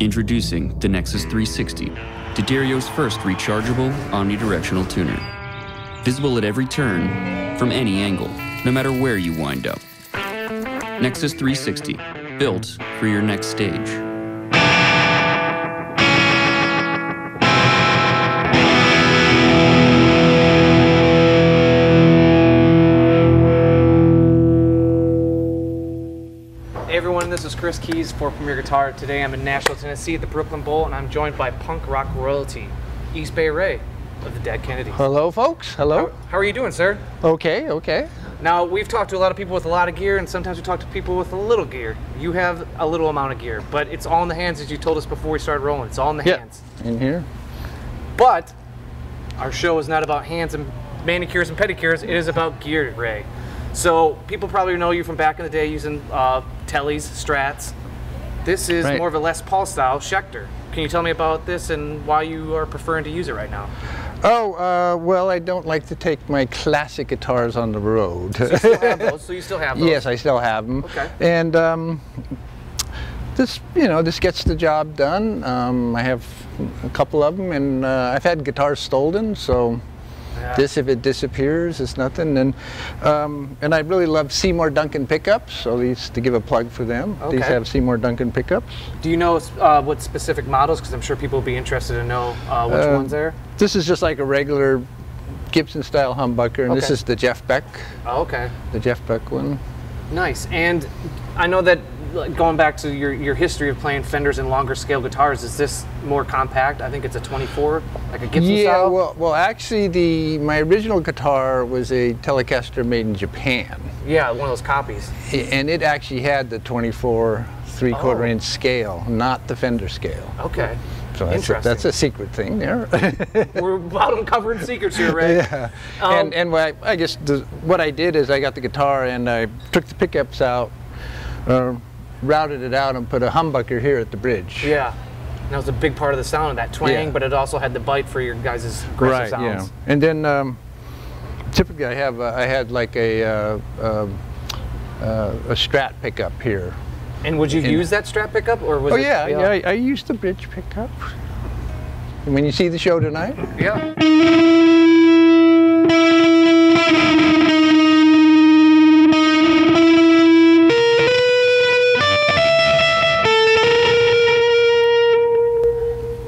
Introducing the Nexus 360, D'Addario's first rechargeable omnidirectional tuner. Visible at every turn, from any angle, no matter where you wind up. Nexus 360, built for your next stage. Kies for Premier Guitar. Today I'm in Nashville, Tennessee at the Brooklyn Bowl and I'm joined by punk rock royalty, East Bay Ray of the Dead Kennedys. Hello, folks. How, Hello. how are you doing, sir? Okay, okay. Now, we've talked to a lot of people with a lot of gear and sometimes we talk to people with a little gear. You have a little amount of gear, but it's all in the hands as you told us before we started rolling. It's all in the Yeah. hands. In here. But our show is not about hands and manicures and pedicures. It is about gear, Ray. So people probably know you from back in the day using uh, Tellys, Strats. This is Right. more of a Les Paul style Schecter. Can you tell me about this and why you are preferring to use it right now? Oh, uh, well, I don't like to take my classic guitars on the road. You still have those, so you still have those. yes, I still have them. Okay. And um, this, you know, this gets the job done. Um, I have a couple of them, and uh, I've had guitars stolen, so Yeah. this, if it disappears, it's nothing. And um, and I really love Seymour Duncan pickups, so these to give a plug for them. These have Seymour Duncan pickups. Do you know uh, what specific models? Because I'm sure people will be interested to know uh, which Um, ones there. This is just like a regular Gibson style humbucker, and this is the Jeff Beck, Oh, okay. the Jeff Beck one. Nice. And I know that going back to your, your history of playing Fenders and longer scale guitars, is this more compact? I think it's a 24, like a Gibson yeah, style. well, well, actually, the my original guitar was a Telecaster made in Japan, yeah, one of those copies. And it actually had the 24 three-quarter Oh. inch scale, not the Fender scale. Okay. So that's a, Interesting. that's a secret thing there. We're about uncovering secrets here, Ray. yeah. Um, and and what I, I guess the, what I did is I got the guitar and I took the pickups out, uh, routed it out, and put a humbucker here at the bridge. Yeah. And that was a big part of the sound of that twang, Yeah. but it also had the bite for your guys' right sounds. yeah and then um, typically i have uh, i had like a uh, uh, uh, a strat pickup here And would you And- use that Strat pickup, or was oh it? yeah, yeah I, I used the bridge pickup when you see the show tonight yeah.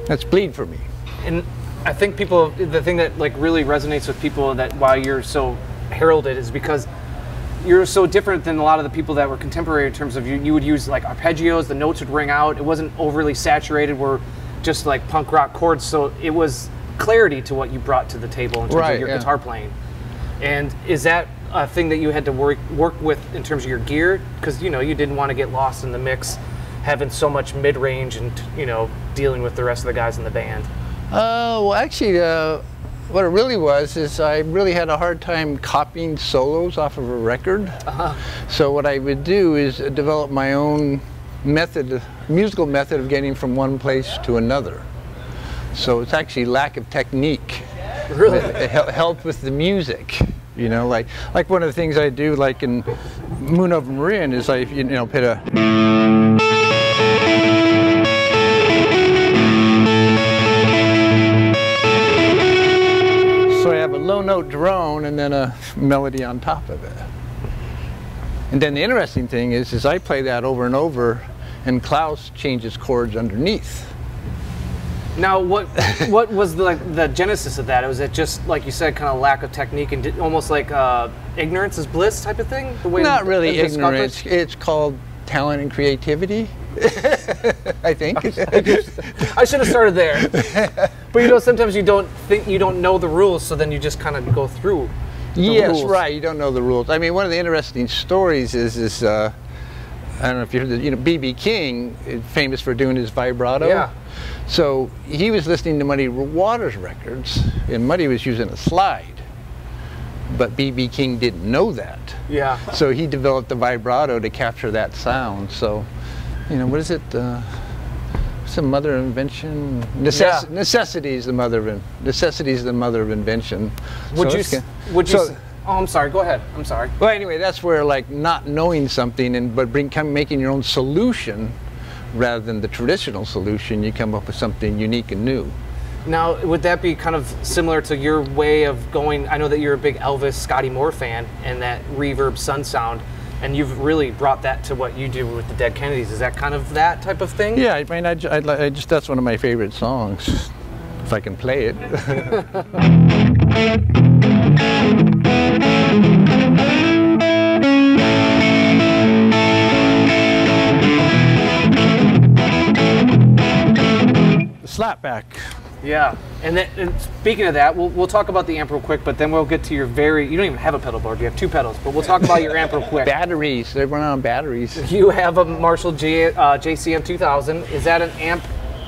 That's bleed for me and I think people, the thing that like really resonates with people that why you're so heralded is because you're so different than a lot of the people that were contemporary in terms of you. You would use like arpeggios, the notes would ring out. It wasn't overly saturated. We're just like punk rock chords, so it was clarity to what you brought to the table in terms Right, of your yeah. guitar playing. And is that a thing that you had to work work with in terms of your gear? Because you know you didn't want to get lost in the mix, having so much mid range and you know dealing with the rest of the guys in the band. uh, well actually uh, what it really was is i really had a hard time copying solos off of a record Uh-huh. so what i would do is develop my own method musical method of getting from one place to another so it's actually lack of technique Really? it hel- helped with the music. You know, like like one of the things I do, like in Moon Over Marin, is I you know put a low note drone and then a melody on top of it. And then the interesting thing is, is I play that over and over, and Klaus changes chords underneath. Now, what what was the, like the genesis of that? Was it just like you said, kind of lack of technique and almost like uh, ignorance is bliss type of thing? The way Not really ignorance. It's called talent and creativity. I think. I should have started there. But you know, sometimes you don't think you don't know the rules, so then you just kind of go through. the yes, rules. right. You don't know the rules. I mean, one of the interesting stories is is uh, I don't know if you heard the, you know BB King, famous for doing his vibrato. Yeah. So he was listening to Muddy Waters records, and Muddy was using a slide, but BB King didn't know that. Yeah. So he developed the vibrato to capture that sound. So, you know, what is it? Uh, what's the mother of invention? Necess- Yeah. Necessity is the mother of in- necessity is the mother of invention. Would So you? Would you? so- oh, I'm sorry. Go ahead. I'm sorry. well, anyway, that's where like not knowing something and but bring come, making your own solution rather than the traditional solution, you come up with something unique and new. Now, would that be kind of similar to your way of going? I know that you're a big Elvis, Scotty Moore fan, and that reverb sun sound, and you've really brought that to what you do with the Dead Kennedys. Is that kind of that type of thing? Yeah, I mean, I, I, I just that's one of my favorite songs, if I can play it. Slapback. Yeah. And, then, and speaking of that, we'll, we'll talk about the amp real quick, but then we'll get to your very. You don't even have a pedal board. You have two pedals, but we'll talk about your amp real quick. Batteries. They run on batteries. You have a Marshall J, uh, JCM 2000. Is that an amp?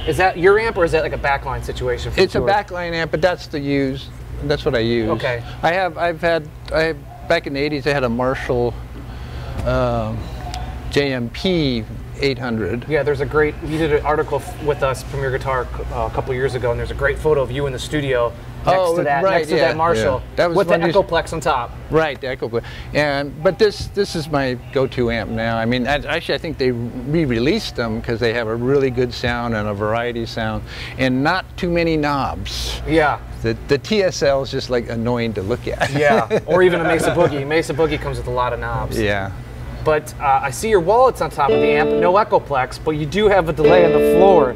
Is that your amp or is that like a backline situation? For It's a backline amp, but that's the use. That's what I use. Okay. I have. I've had. I back in the '80s. I had a Marshall um JMP 800. Yeah, there's a great. You did an article with us, Premier Guitar, uh, a couple years ago, and there's a great photo of you in the studio next Oh, to that, right, next to that Marshall, yeah. That was with the Echoplex on top. Right, the Echoplex. And but this this is my go-to amp now. I mean, I- actually, I think they re-released them because they have a really good sound and a variety sound, and not too many knobs. Yeah, The the TSL is just like annoying to look at. yeah, or even a Mesa Boogie. Mesa Boogie comes with a lot of knobs. yeah. But uh, I see your wallets on top of the amp, no Echoplex, but you do have a delay on the floor.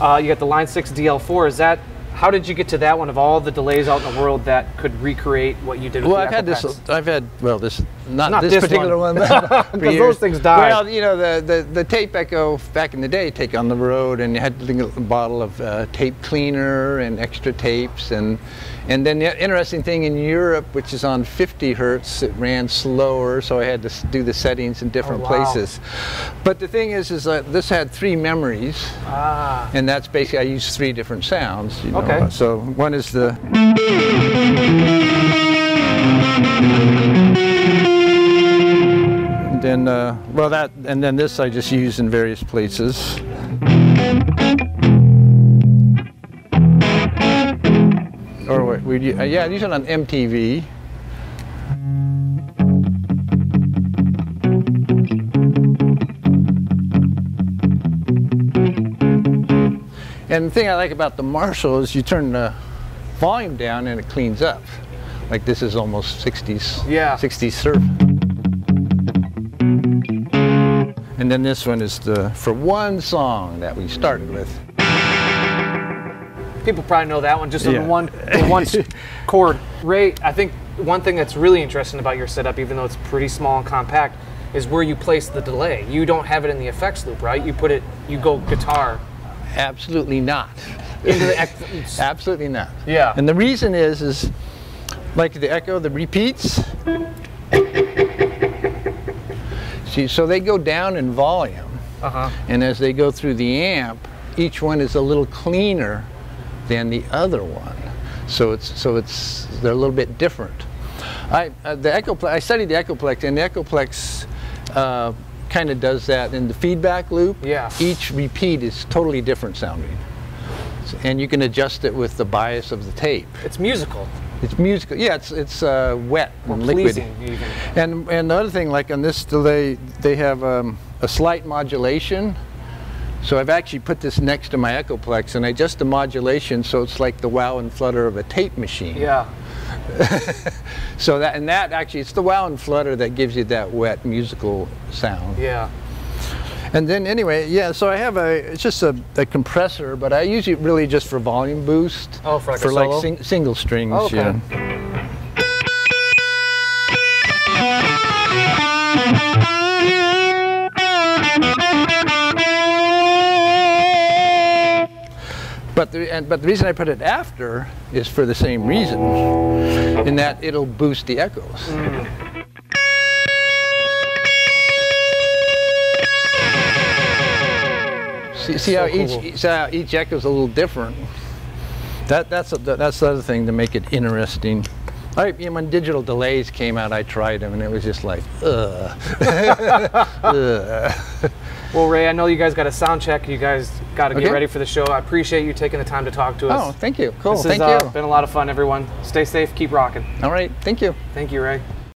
Uh, you got the Line 6 DL4. Is that how did you get to that one of all the delays out in the world that could recreate what you did with Well, I've had this. I've had well, this not, Not this, this particular one. one, but for Because those things die. Well, you know the, the the tape echo back in the day, take on the road, and you had a bottle of uh, tape cleaner and extra tapes, and and then the interesting thing in Europe, which is on 50 hertz, it ran slower, so I had to do the settings in different Oh, wow. places. But the thing is, is that this had three memories. ah, And that's basically, I used three different sounds. You know. Okay. So one is the. And then, uh, well, that, and then this I just use in various places. Or we, uh, yeah, these are on MTV. And the thing I like about the Marshall is you turn the volume down and it cleans up. Like this is almost 60s, Yeah. 60s surf. And then this one is the for one song that we started with. people probably know that one just on Yeah. the one the one chord. Ray, I think one thing that's really interesting about your setup, even though it's pretty small and compact, is where you place the delay. You don't have it in the effects loop, right? You put it, you go guitar Absolutely not. into the. ex- Absolutely not. Yeah. And the reason is, is like the echo, the repeats. See, so they go down in volume, Uh-huh. and as they go through the amp, each one is a little cleaner than the other one. So it's so it's they're a little bit different. I uh, the Echoplex. I studied the Echoplex, and the Echoplex uh, kind of does that in the feedback loop. Yeah. Each repeat is totally different sounding, and you can adjust it with the bias of the tape. It's musical. It's musical. Yeah, it's it's uh, wet Or and liquid. even. And and the other thing, like on this delay, they have um, a slight modulation. So I've actually put this next to my Echoplex and I adjust the modulation so it's like the wow and flutter of a tape machine. Yeah. So that and that actually it's the wow and flutter that gives you that wet musical sound. Yeah. And then anyway, yeah. So I have a it's just a, a compressor, but I use it really just for volume boost. Oh, for like for like sing, single strings. Oh, okay. Yeah. But the, and, but the reason I put it after is for the same reason, in that it'll boost the echoes. See, see how So each cool. see how each echo is a little different. That that's that's the other thing to make it interesting. I, you know, when digital delays came out, I tried them, and it was just like, ugh. ugh. Well, Ray, I know you guys got a sound check. You guys got to get ready for the show. I appreciate you taking the time to talk to us. Oh, thank you. Cool. This thank has uh, you. been a lot of fun, everyone. Stay safe. Keep rocking. All right. Thank you. Thank you, Ray.